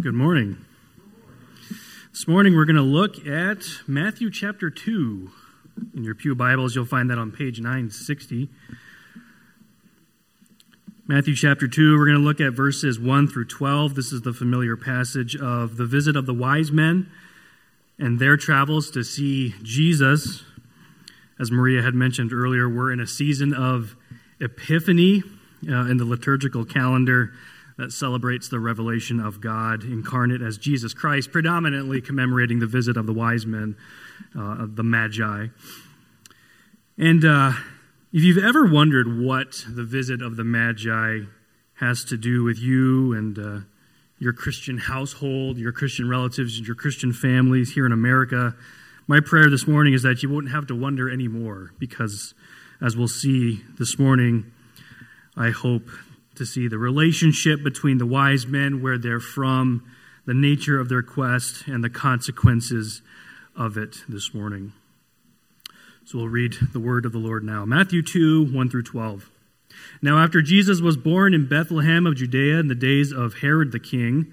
Good morning. This morning we're going to look at Matthew chapter 2. In your Pew Bibles, you'll find that on page 960. Matthew chapter 2, we're going to look at verses 1 through 12. This is the familiar passage of the visit of the wise men and their travels to see Jesus. As Maria had mentioned earlier, we're in a season of Epiphany uh, in the liturgical calendar that celebrates the revelation of God incarnate as Jesus Christ, predominantly commemorating the visit of the wise men, uh, the Magi. And uh, if you've ever wondered what the visit of the Magi has to do with you and uh, your Christian household, your Christian relatives, your Christian families here in America, my prayer this morning is that you won't have to wonder anymore because, as we'll see this morning, I hope to see the relationship between the wise men, where they're from, the nature of their quest, and the consequences of it this morning. So we'll read the word of the Lord now. Matthew 2 1 through 12. Now, after Jesus was born in Bethlehem of Judea in the days of Herod the king,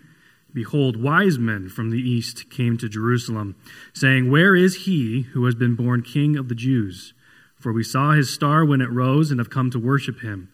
behold, wise men from the east came to Jerusalem, saying, Where is he who has been born king of the Jews? For we saw his star when it rose and have come to worship him.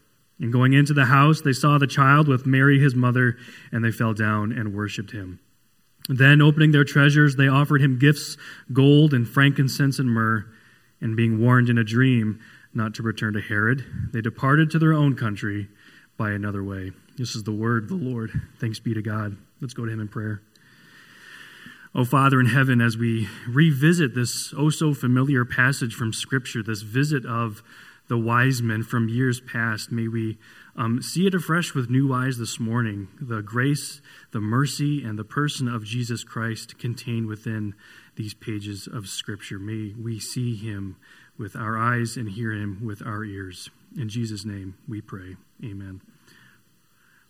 And going into the house, they saw the child with Mary his mother, and they fell down and worshipped him. Then, opening their treasures, they offered him gifts gold and frankincense and myrrh. And being warned in a dream not to return to Herod, they departed to their own country by another way. This is the word of the Lord. Thanks be to God. Let's go to him in prayer. Oh, Father in heaven, as we revisit this oh so familiar passage from Scripture, this visit of the wise men from years past. May we um, see it afresh with new eyes this morning. The grace, the mercy, and the person of Jesus Christ contained within these pages of Scripture. May we see him with our eyes and hear him with our ears. In Jesus' name we pray. Amen.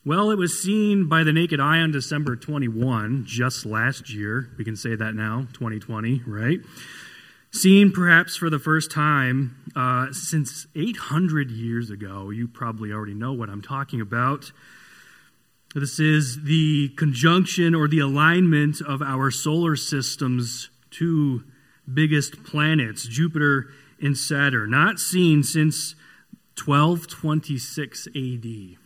Well, it was seen by the naked eye on December 21, just last year. We can say that now, 2020, right? Seen perhaps for the first time uh, since 800 years ago. You probably already know what I'm talking about. This is the conjunction or the alignment of our solar system's two biggest planets, Jupiter and Saturn, not seen since 1226 AD.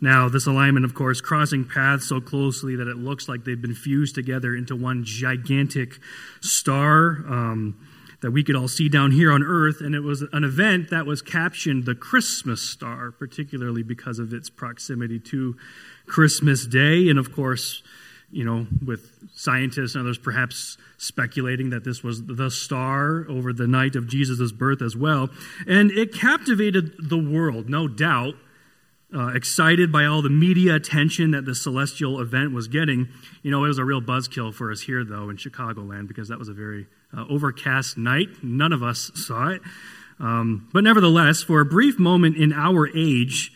Now, this alignment, of course, crossing paths so closely that it looks like they've been fused together into one gigantic star um, that we could all see down here on Earth. And it was an event that was captioned the Christmas star, particularly because of its proximity to Christmas Day. And of course, you know, with scientists and others perhaps speculating that this was the star over the night of Jesus' birth as well. And it captivated the world, no doubt uh, excited by all the media attention that the celestial event was getting. You know, it was a real buzzkill for us here, though, in Chicagoland, because that was a very uh, overcast night. None of us saw it. Um, but nevertheless, for a brief moment in our age,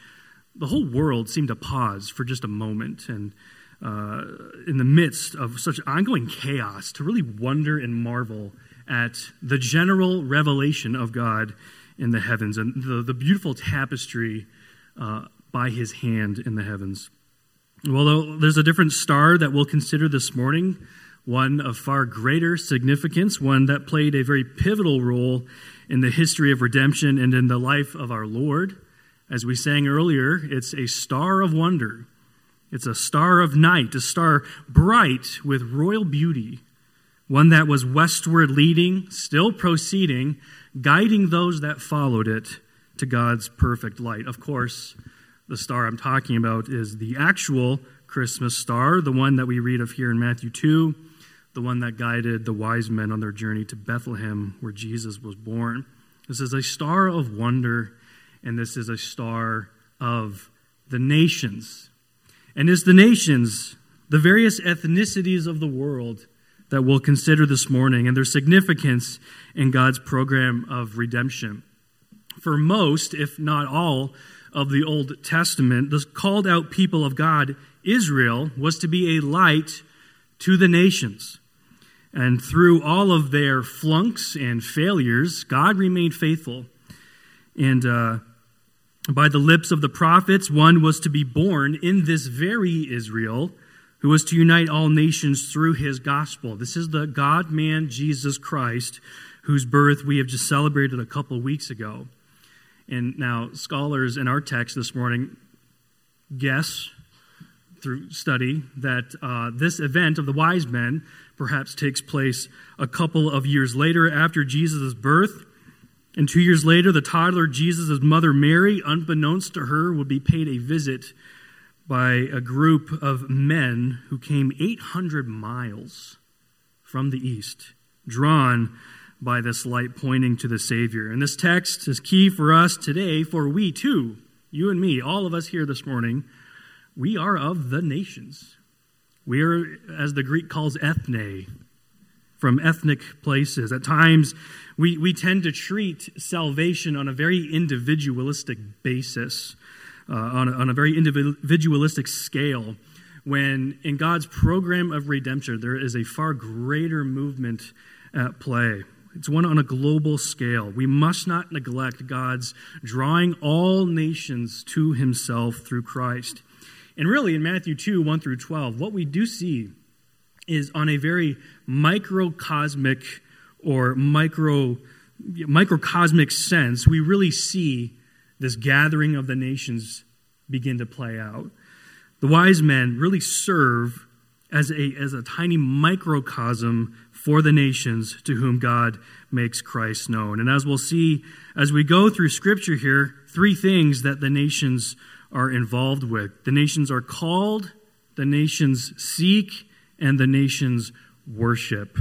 the whole world seemed to pause for just a moment and uh, in the midst of such ongoing chaos to really wonder and marvel at the general revelation of God in the heavens and the, the beautiful tapestry uh, by his hand in the heavens. Well, there's a different star that we'll consider this morning, one of far greater significance, one that played a very pivotal role in the history of redemption and in the life of our Lord. As we sang earlier, it's a star of wonder. It's a star of night, a star bright with royal beauty, one that was westward leading, still proceeding, guiding those that followed it to God's perfect light. Of course, the star I'm talking about is the actual Christmas star, the one that we read of here in Matthew 2, the one that guided the wise men on their journey to Bethlehem, where Jesus was born. This is a star of wonder, and this is a star of the nations. And it's the nations, the various ethnicities of the world that we'll consider this morning, and their significance in God's program of redemption. For most, if not all, of the Old Testament, the called out people of God, Israel, was to be a light to the nations. And through all of their flunks and failures, God remained faithful. And uh, by the lips of the prophets, one was to be born in this very Israel who was to unite all nations through his gospel. This is the God man Jesus Christ, whose birth we have just celebrated a couple weeks ago. And now, scholars in our text this morning guess through study that uh, this event of the wise men perhaps takes place a couple of years later after Jesus' birth. And two years later, the toddler Jesus' mother Mary, unbeknownst to her, would be paid a visit by a group of men who came 800 miles from the east, drawn by this light pointing to the Savior. And this text is key for us today, for we too, you and me, all of us here this morning, we are of the nations. We are, as the Greek calls, ethne, from ethnic places. At times, we, we tend to treat salvation on a very individualistic basis, uh, on, a, on a very individualistic scale when in God's program of redemption, there is a far greater movement at play. It's one on a global scale. We must not neglect God's drawing all nations to himself through Christ. And really, in Matthew 2 1 through 12, what we do see is on a very microcosmic or micro, microcosmic sense, we really see this gathering of the nations begin to play out. The wise men really serve as a, as a tiny microcosm for the nations to whom God makes Christ known. And as we'll see as we go through Scripture here, three things that the nations are involved with the nations are called, the nations seek, and the nations worship.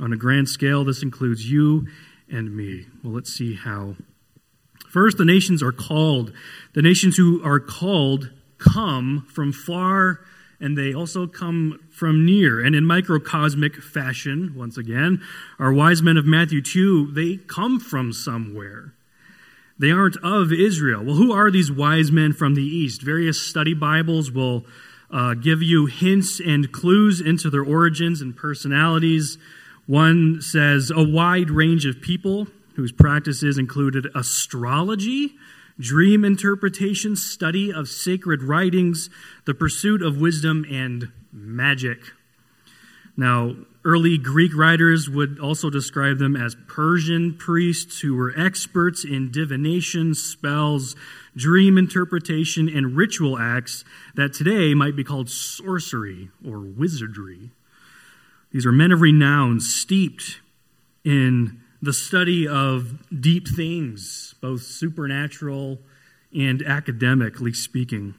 On a grand scale, this includes you and me. Well, let's see how. First, the nations are called. The nations who are called come from far and they also come from near. And in microcosmic fashion, once again, our wise men of Matthew 2, they come from somewhere. They aren't of Israel. Well, who are these wise men from the east? Various study Bibles will uh, give you hints and clues into their origins and personalities. One says a wide range of people whose practices included astrology, dream interpretation, study of sacred writings, the pursuit of wisdom, and magic. Now, early Greek writers would also describe them as Persian priests who were experts in divination, spells, dream interpretation, and ritual acts that today might be called sorcery or wizardry. These are men of renown, steeped in the study of deep things, both supernatural and academically speaking.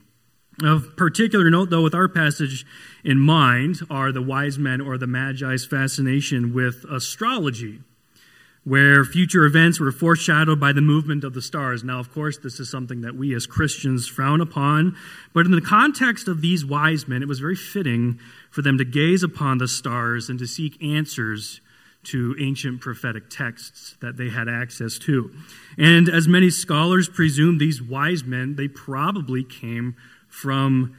Of particular note, though, with our passage in mind, are the wise men or the Magi's fascination with astrology, where future events were foreshadowed by the movement of the stars. Now, of course, this is something that we as Christians frown upon, but in the context of these wise men, it was very fitting for them to gaze upon the stars and to seek answers to ancient prophetic texts that they had access to. And as many scholars presume, these wise men, they probably came from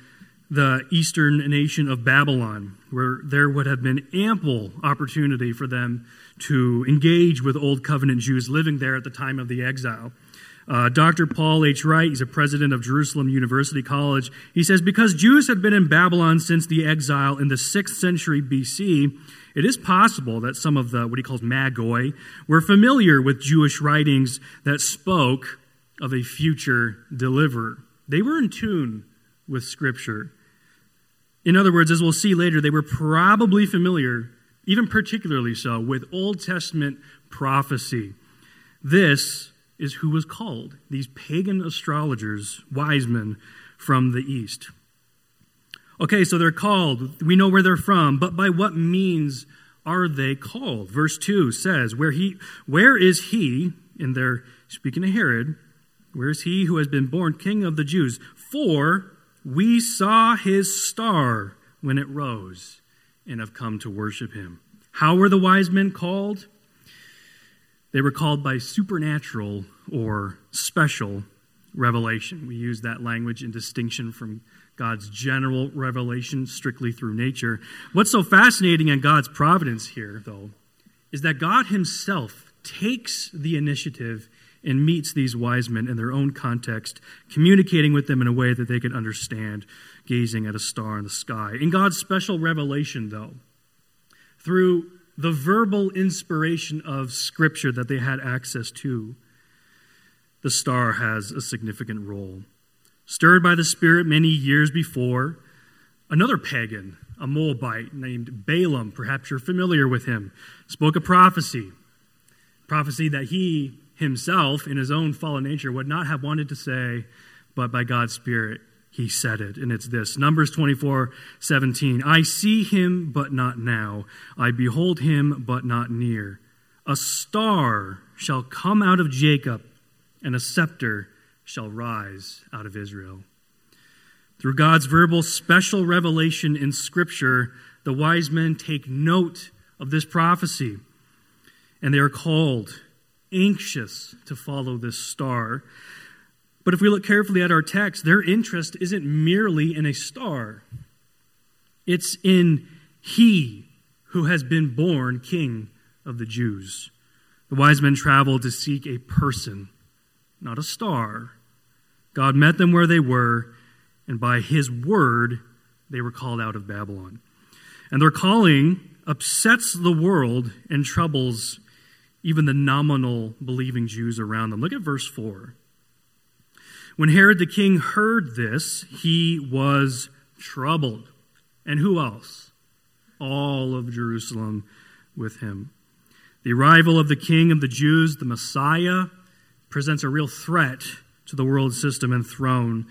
the eastern nation of Babylon, where there would have been ample opportunity for them to engage with Old Covenant Jews living there at the time of the exile. Uh, Dr. Paul H. Wright, he's a president of Jerusalem University College. He says, Because Jews had been in Babylon since the exile in the 6th century BC, it is possible that some of the, what he calls magoi, were familiar with Jewish writings that spoke of a future deliverer. They were in tune with Scripture. In other words, as we'll see later, they were probably familiar even particularly so with Old Testament prophecy. This is who was called these pagan astrologers, wise men from the east. Okay, so they're called. We know where they're from, but by what means are they called? Verse 2 says, Where he where is he, in their speaking to Herod, where is he who has been born king of the Jews? For we saw his star when it rose and have come to worship him. How were the wise men called? They were called by supernatural or special revelation. We use that language in distinction from God's general revelation strictly through nature. What's so fascinating in God's providence here, though, is that God Himself takes the initiative and meets these wise men in their own context, communicating with them in a way that they could understand, gazing at a star in the sky. In God's special revelation, though, through the verbal inspiration of Scripture that they had access to, the star has a significant role. Stirred by the Spirit many years before, another pagan, a Moabite named Balaam, perhaps you're familiar with him, spoke a prophecy. Prophecy that he himself, in his own fallen nature, would not have wanted to say, but by God's Spirit, he said it. And it's this Numbers 24 17. I see him, but not now. I behold him, but not near. A star shall come out of Jacob, and a scepter shall rise out of Israel. Through God's verbal special revelation in Scripture, the wise men take note of this prophecy, and they are called anxious to follow this star. But if we look carefully at our text, their interest isn't merely in a star, it's in He who has been born King of the Jews. The wise men traveled to seek a person, not a star. God met them where they were, and by His word, they were called out of Babylon. And their calling upsets the world and troubles even the nominal believing Jews around them. Look at verse 4. When Herod the king heard this, he was troubled. And who else? All of Jerusalem with him. The arrival of the king of the Jews, the Messiah, presents a real threat to the world system and throne,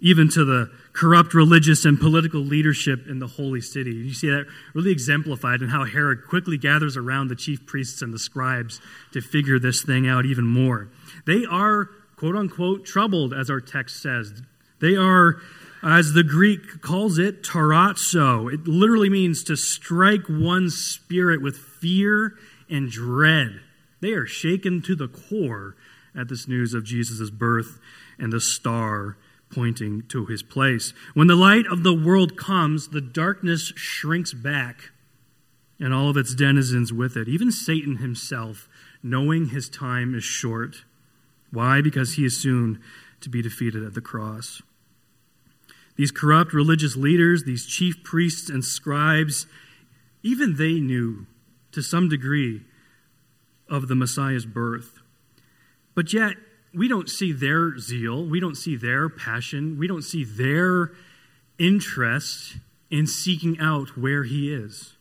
even to the corrupt religious and political leadership in the holy city. You see that really exemplified in how Herod quickly gathers around the chief priests and the scribes to figure this thing out even more. They are quote unquote, troubled, as our text says. They are, as the Greek calls it, tarasso. It literally means to strike one's spirit with fear and dread. They are shaken to the core at this news of Jesus' birth and the star pointing to his place. When the light of the world comes, the darkness shrinks back and all of its denizens with it. Even Satan himself, knowing his time is short, why? Because he is soon to be defeated at the cross. These corrupt religious leaders, these chief priests and scribes, even they knew to some degree of the Messiah's birth. But yet, we don't see their zeal, we don't see their passion, we don't see their interest in seeking out where he is.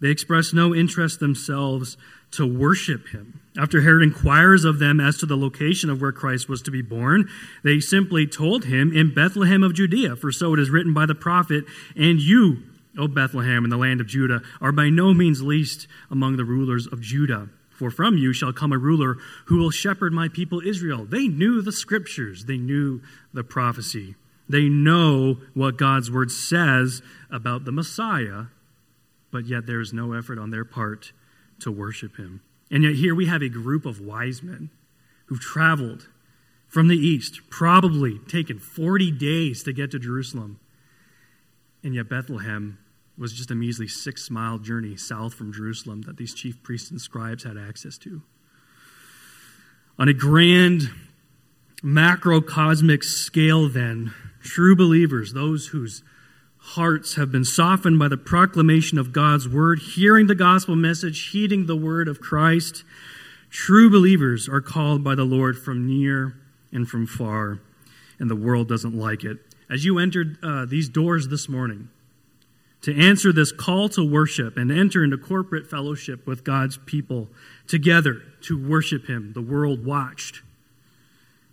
They express no interest themselves to worship him. After Herod inquires of them as to the location of where Christ was to be born, they simply told him, In Bethlehem of Judea, for so it is written by the prophet, And you, O Bethlehem, in the land of Judah, are by no means least among the rulers of Judah. For from you shall come a ruler who will shepherd my people Israel. They knew the scriptures, they knew the prophecy. They know what God's word says about the Messiah, but yet there is no effort on their part to worship him. And yet, here we have a group of wise men who've traveled from the east, probably taken 40 days to get to Jerusalem. And yet, Bethlehem was just a measly six mile journey south from Jerusalem that these chief priests and scribes had access to. On a grand macrocosmic scale, then, true believers, those whose hearts have been softened by the proclamation of God's word, hearing the gospel message, heeding the word of Christ. True believers are called by the Lord from near and from far, and the world doesn't like it. As you entered uh, these doors this morning, to answer this call to worship and enter into corporate fellowship with God's people together to worship Him. The world watched,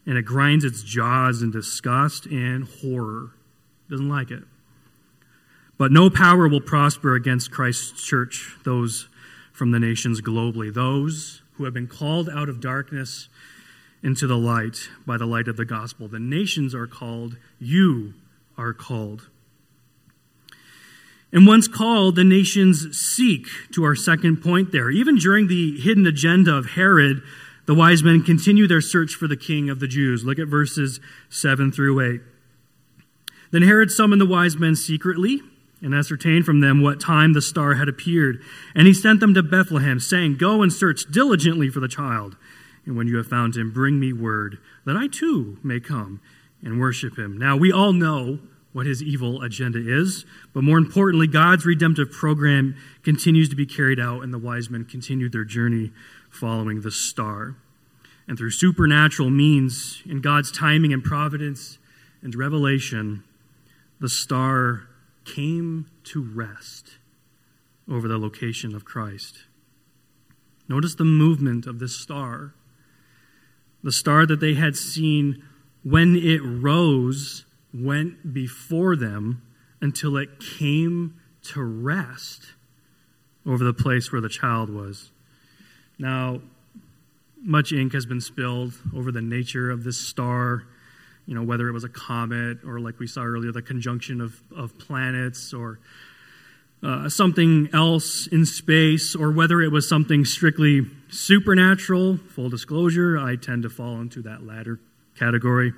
and it grinds its jaws in disgust and horror. Doesn't like it. But no power will prosper against Christ's church, those from the nations globally, those who have been called out of darkness into the light by the light of the gospel. The nations are called, you are called. And once called, the nations seek, to our second point there. Even during the hidden agenda of Herod, the wise men continue their search for the king of the Jews. Look at verses 7 through 8. Then Herod summoned the wise men secretly and ascertained from them what time the star had appeared. And he sent them to Bethlehem, saying, Go and search diligently for the child. And when you have found him, bring me word, that I too may come and worship him. Now, we all know what his evil agenda is. But more importantly, God's redemptive program continues to be carried out, and the wise men continue their journey following the star. And through supernatural means, in God's timing and providence and revelation, the star came to rest over the location of Christ. Notice the movement of this star. The star that they had seen when it rose went before them until it came to rest over the place where the child was. Now, much ink has been spilled over the nature of this star, you know, whether it was a comet or, like we saw earlier, the conjunction of, of planets or uh, something else in space, or whether it was something strictly supernatural. Full disclosure, I tend to fall into that latter category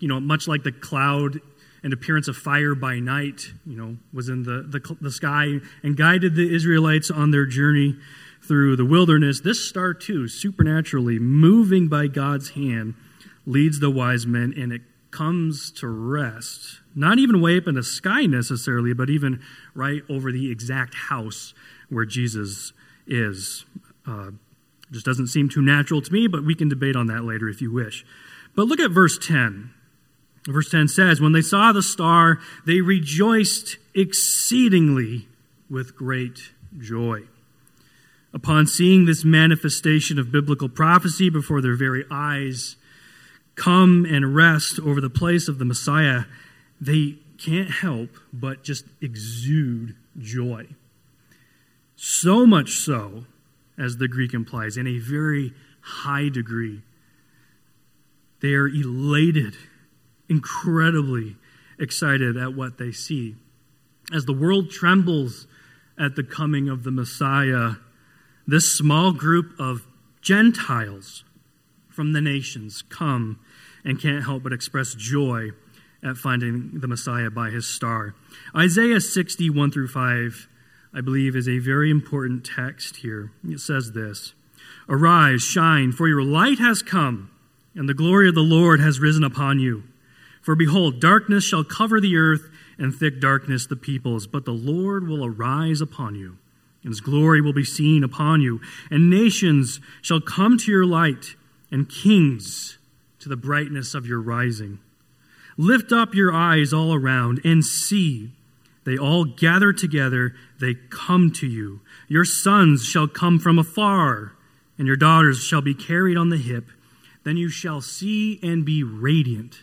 you know, much like the cloud and appearance of fire by night, you know, was in the, the, the sky and guided the Israelites on their journey through the wilderness. This star, too, supernaturally moving by God's hand, leads the wise men and it comes to rest. Not even way up in the sky necessarily, but even right over the exact house where Jesus is. Uh, just doesn't seem too natural to me, but we can debate on that later if you wish. But look at verse 10. Verse 10 says, When they saw the star, they rejoiced exceedingly with great joy. Upon seeing this manifestation of biblical prophecy before their very eyes come and rest over the place of the Messiah, they can't help but just exude joy. So much so, as the Greek implies, in a very high degree. They are elated incredibly excited at what they see. As the world trembles at the coming of the Messiah, this small group of Gentiles from the nations come and can't help but express joy at finding the Messiah by his star. Isaiah 61 through 5, I believe, is a very important text here. It says this Arise, shine, for your light has come, and the glory of the Lord has risen upon you. For behold, darkness shall cover the earth, and thick darkness the peoples. But the Lord will arise upon you, and his glory will be seen upon you. And nations shall come to your light, and kings to the brightness of your rising. Lift up your eyes all around, and see. They all gather together, they come to you. Your sons shall come from afar, and your daughters shall be carried on the hip. Then you shall see and be radiant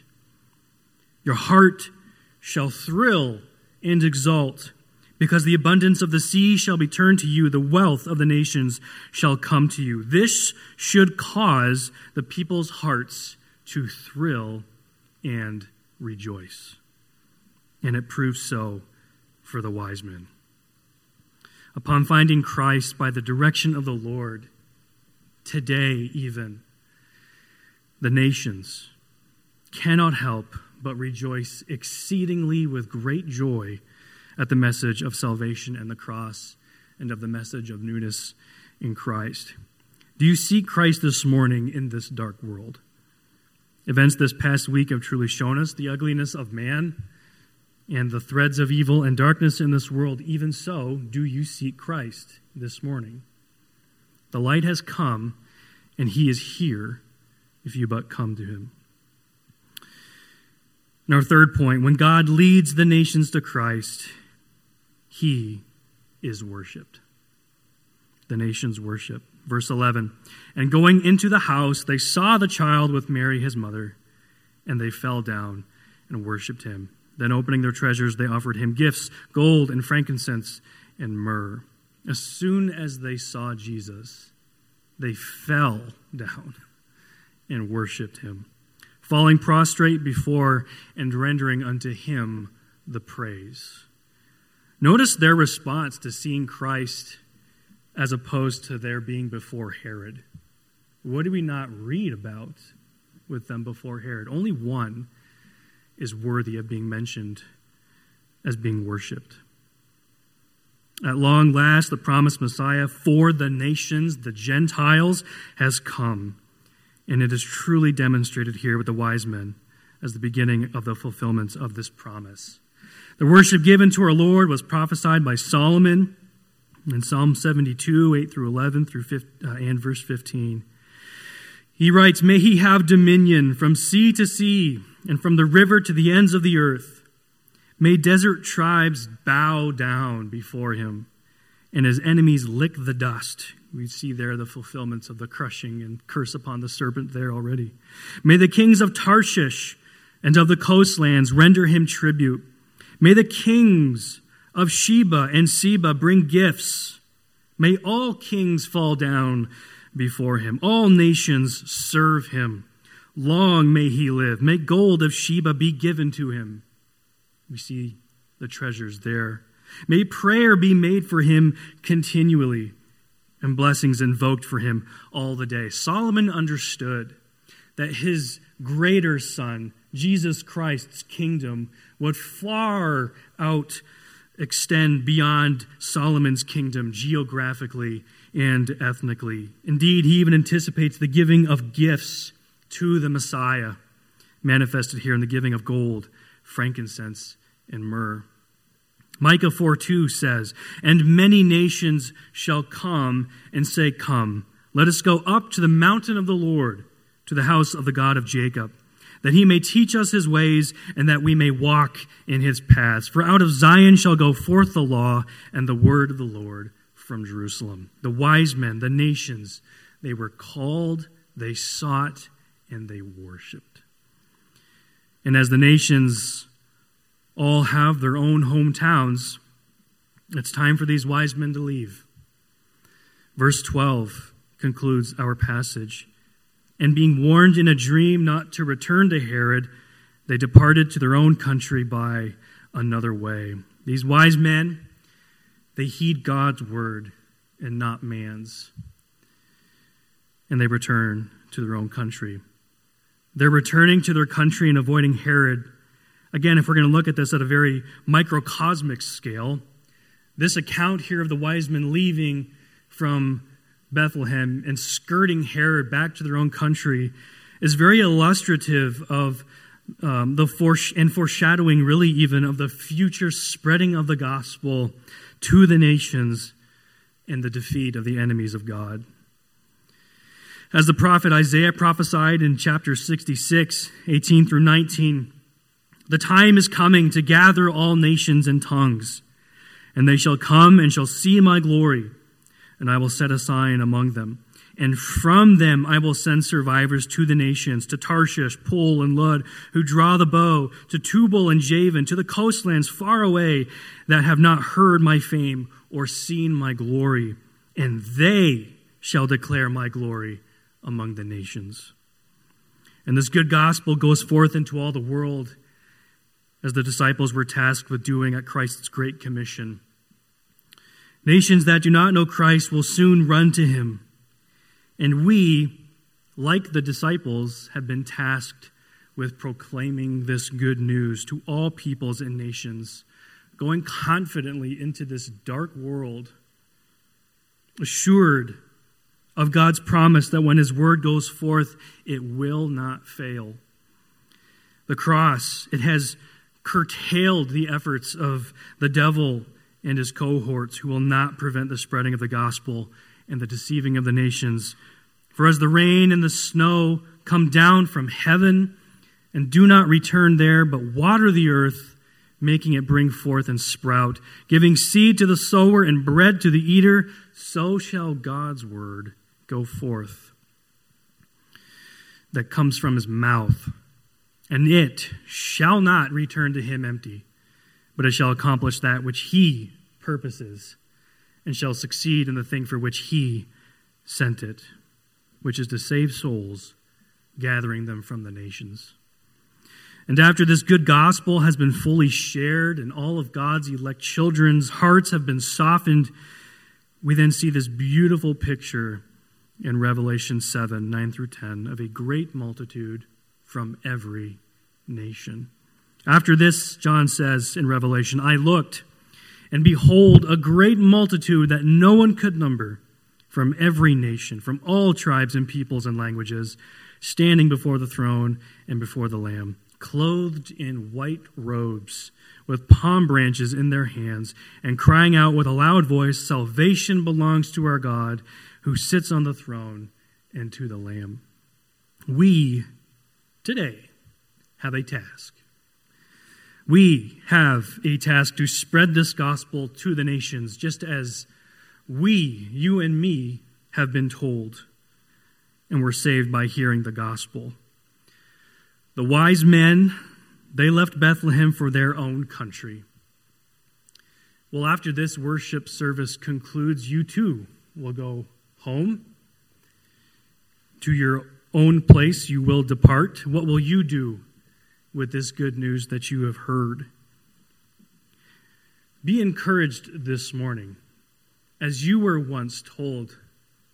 your heart shall thrill and exult, because the abundance of the sea shall be turned to you, the wealth of the nations shall come to you. This should cause the people's hearts to thrill and rejoice. And it proves so for the wise men. Upon finding Christ by the direction of the Lord, today even, the nations cannot help but rejoice exceedingly with great joy at the message of salvation and the cross and of the message of newness in Christ. Do you seek Christ this morning in this dark world? Events this past week have truly shown us the ugliness of man and the threads of evil and darkness in this world. Even so, do you seek Christ this morning? The light has come, and he is here if you but come to him. And our third point when God leads the nations to Christ, he is worshiped. The nations worship. Verse 11 And going into the house, they saw the child with Mary, his mother, and they fell down and worshiped him. Then, opening their treasures, they offered him gifts gold and frankincense and myrrh. As soon as they saw Jesus, they fell down and worshiped him, falling prostrate before and rendering unto him the praise. Notice their response to seeing Christ as opposed to their being before Herod. What do we not read about with them before Herod? Only one is worthy of being mentioned as being worshiped. At long last, the promised Messiah for the nations, the Gentiles, has come. And it is truly demonstrated here with the wise men as the beginning of the fulfillment of this promise. The worship given to our Lord was prophesied by Solomon in Psalm 72, 8 through 11 through 15, uh, and verse 15. He writes, May he have dominion from sea to sea and from the river to the ends of the earth. May desert tribes bow down before him and his enemies lick the dust. We see there the fulfillments of the crushing and curse upon the serpent there already. May the kings of Tarshish and of the coastlands render him tribute. May the kings of Sheba and Seba bring gifts. May all kings fall down before him, all nations serve him. Long may he live. May gold of Sheba be given to him. We see the treasures there. May prayer be made for him continually and blessings invoked for him all the day. Solomon understood that his greater son, Jesus Christ's kingdom, would far out extend beyond Solomon's kingdom geographically and ethnically. Indeed, he even anticipates the giving of gifts to the Messiah, manifested here in the giving of gold, frankincense, and myrrh. Micah 4 2 says, And many nations shall come and say, Come, let us go up to the mountain of the Lord, to the house of the God of Jacob that he may teach us his ways and that we may walk in his paths. For out of Zion shall go forth the law and the word of the Lord from Jerusalem. The wise men, the nations, they were called, they sought, and they worshiped. And as the nations all have their own hometowns, it's time for these wise men to leave. Verse 12 concludes our passage. And being warned in a dream not to return to Herod, they departed to their own country by another way. These wise men, they heed God's word and not man's. And they return to their own country. They're returning to their country and avoiding Herod. Again, if we're going to look at this at a very microcosmic scale, this account here of the wise men leaving from Bethlehem and skirting Herod back to their own country is very illustrative of um, the foresh- and foreshadowing, really, even of the future spreading of the gospel to the nations and the defeat of the enemies of God. As the prophet Isaiah prophesied in chapter 66, 18 through 19, the time is coming to gather all nations and tongues, and they shall come and shall see my glory and I will set a sign among them. And from them I will send survivors to the nations, to Tarshish, Pul, and Lud, who draw the bow, to Tubal and Javan, to the coastlands far away that have not heard my fame or seen my glory. And they shall declare my glory among the nations. And this good gospel goes forth into all the world as the disciples were tasked with doing at Christ's great commission. Nations that do not know Christ will soon run to him. And we, like the disciples, have been tasked with proclaiming this good news to all peoples and nations, going confidently into this dark world, assured of God's promise that when his word goes forth, it will not fail. The cross, it has curtailed the efforts of the devil and his cohorts who will not prevent the spreading of the gospel and the deceiving of the nations. For as the rain and the snow come down from heaven and do not return there, but water the earth, making it bring forth and sprout, giving seed to the sower and bread to the eater, so shall God's word go forth that comes from his mouth. And it shall not return to him empty, but it shall accomplish that which he purposes, and shall succeed in the thing for which he sent it, which is to save souls, gathering them from the nations. And after this good gospel has been fully shared and all of God's elect children's hearts have been softened, we then see this beautiful picture in Revelation 7 9 through 10 of a great multitude from every nation. After this, John says in Revelation, I looked, and behold, a great multitude that no one could number from every nation, from all tribes and peoples and languages, standing before the throne and before the Lamb clothed in white robes, with palm branches in their hands, and crying out with a loud voice, Salvation belongs to our God, who sits on the throne, and to the Lamb. We, today, have a task. We have a task to spread this gospel to the nations, just as we, you and me, have been told, and were saved by hearing the gospel. The wise men, they left Bethlehem for their own country. Well, after this worship service concludes, you too will go home. To your own place you will depart. What will you do with this good news that you have heard? Be encouraged this morning. As you were once told,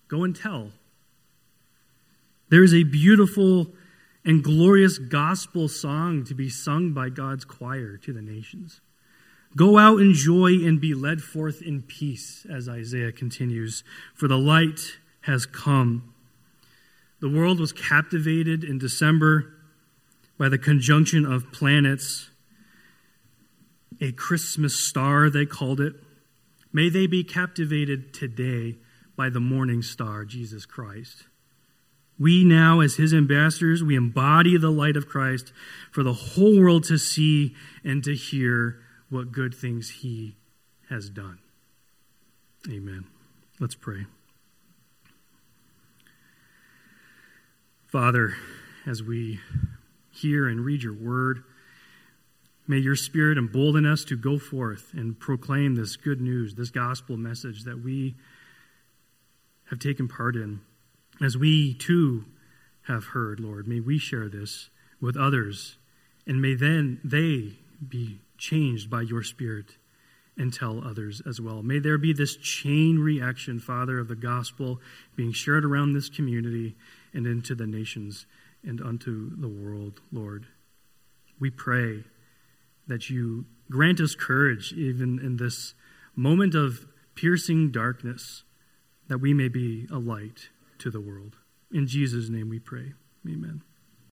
go and tell. There is a beautiful and glorious gospel song to be sung by God's choir to the nations. Go out in joy and be led forth in peace, as Isaiah continues, for the light has come. The world was captivated in December by the conjunction of planets, a Christmas star, they called it. May they be captivated today by the morning star, Jesus Christ. We now, as his ambassadors, we embody the light of Christ for the whole world to see and to hear what good things he has done. Amen. Let's pray. Father, as we hear and read your word, may your spirit embolden us to go forth and proclaim this good news, this gospel message that we have taken part in. As we too have heard, Lord, may we share this with others, and may then they be changed by your Spirit and tell others as well. May there be this chain reaction, Father, of the gospel being shared around this community and into the nations and unto the world, Lord. We pray that you grant us courage even in this moment of piercing darkness, that we may be a light to the world. In Jesus' name we pray. Amen.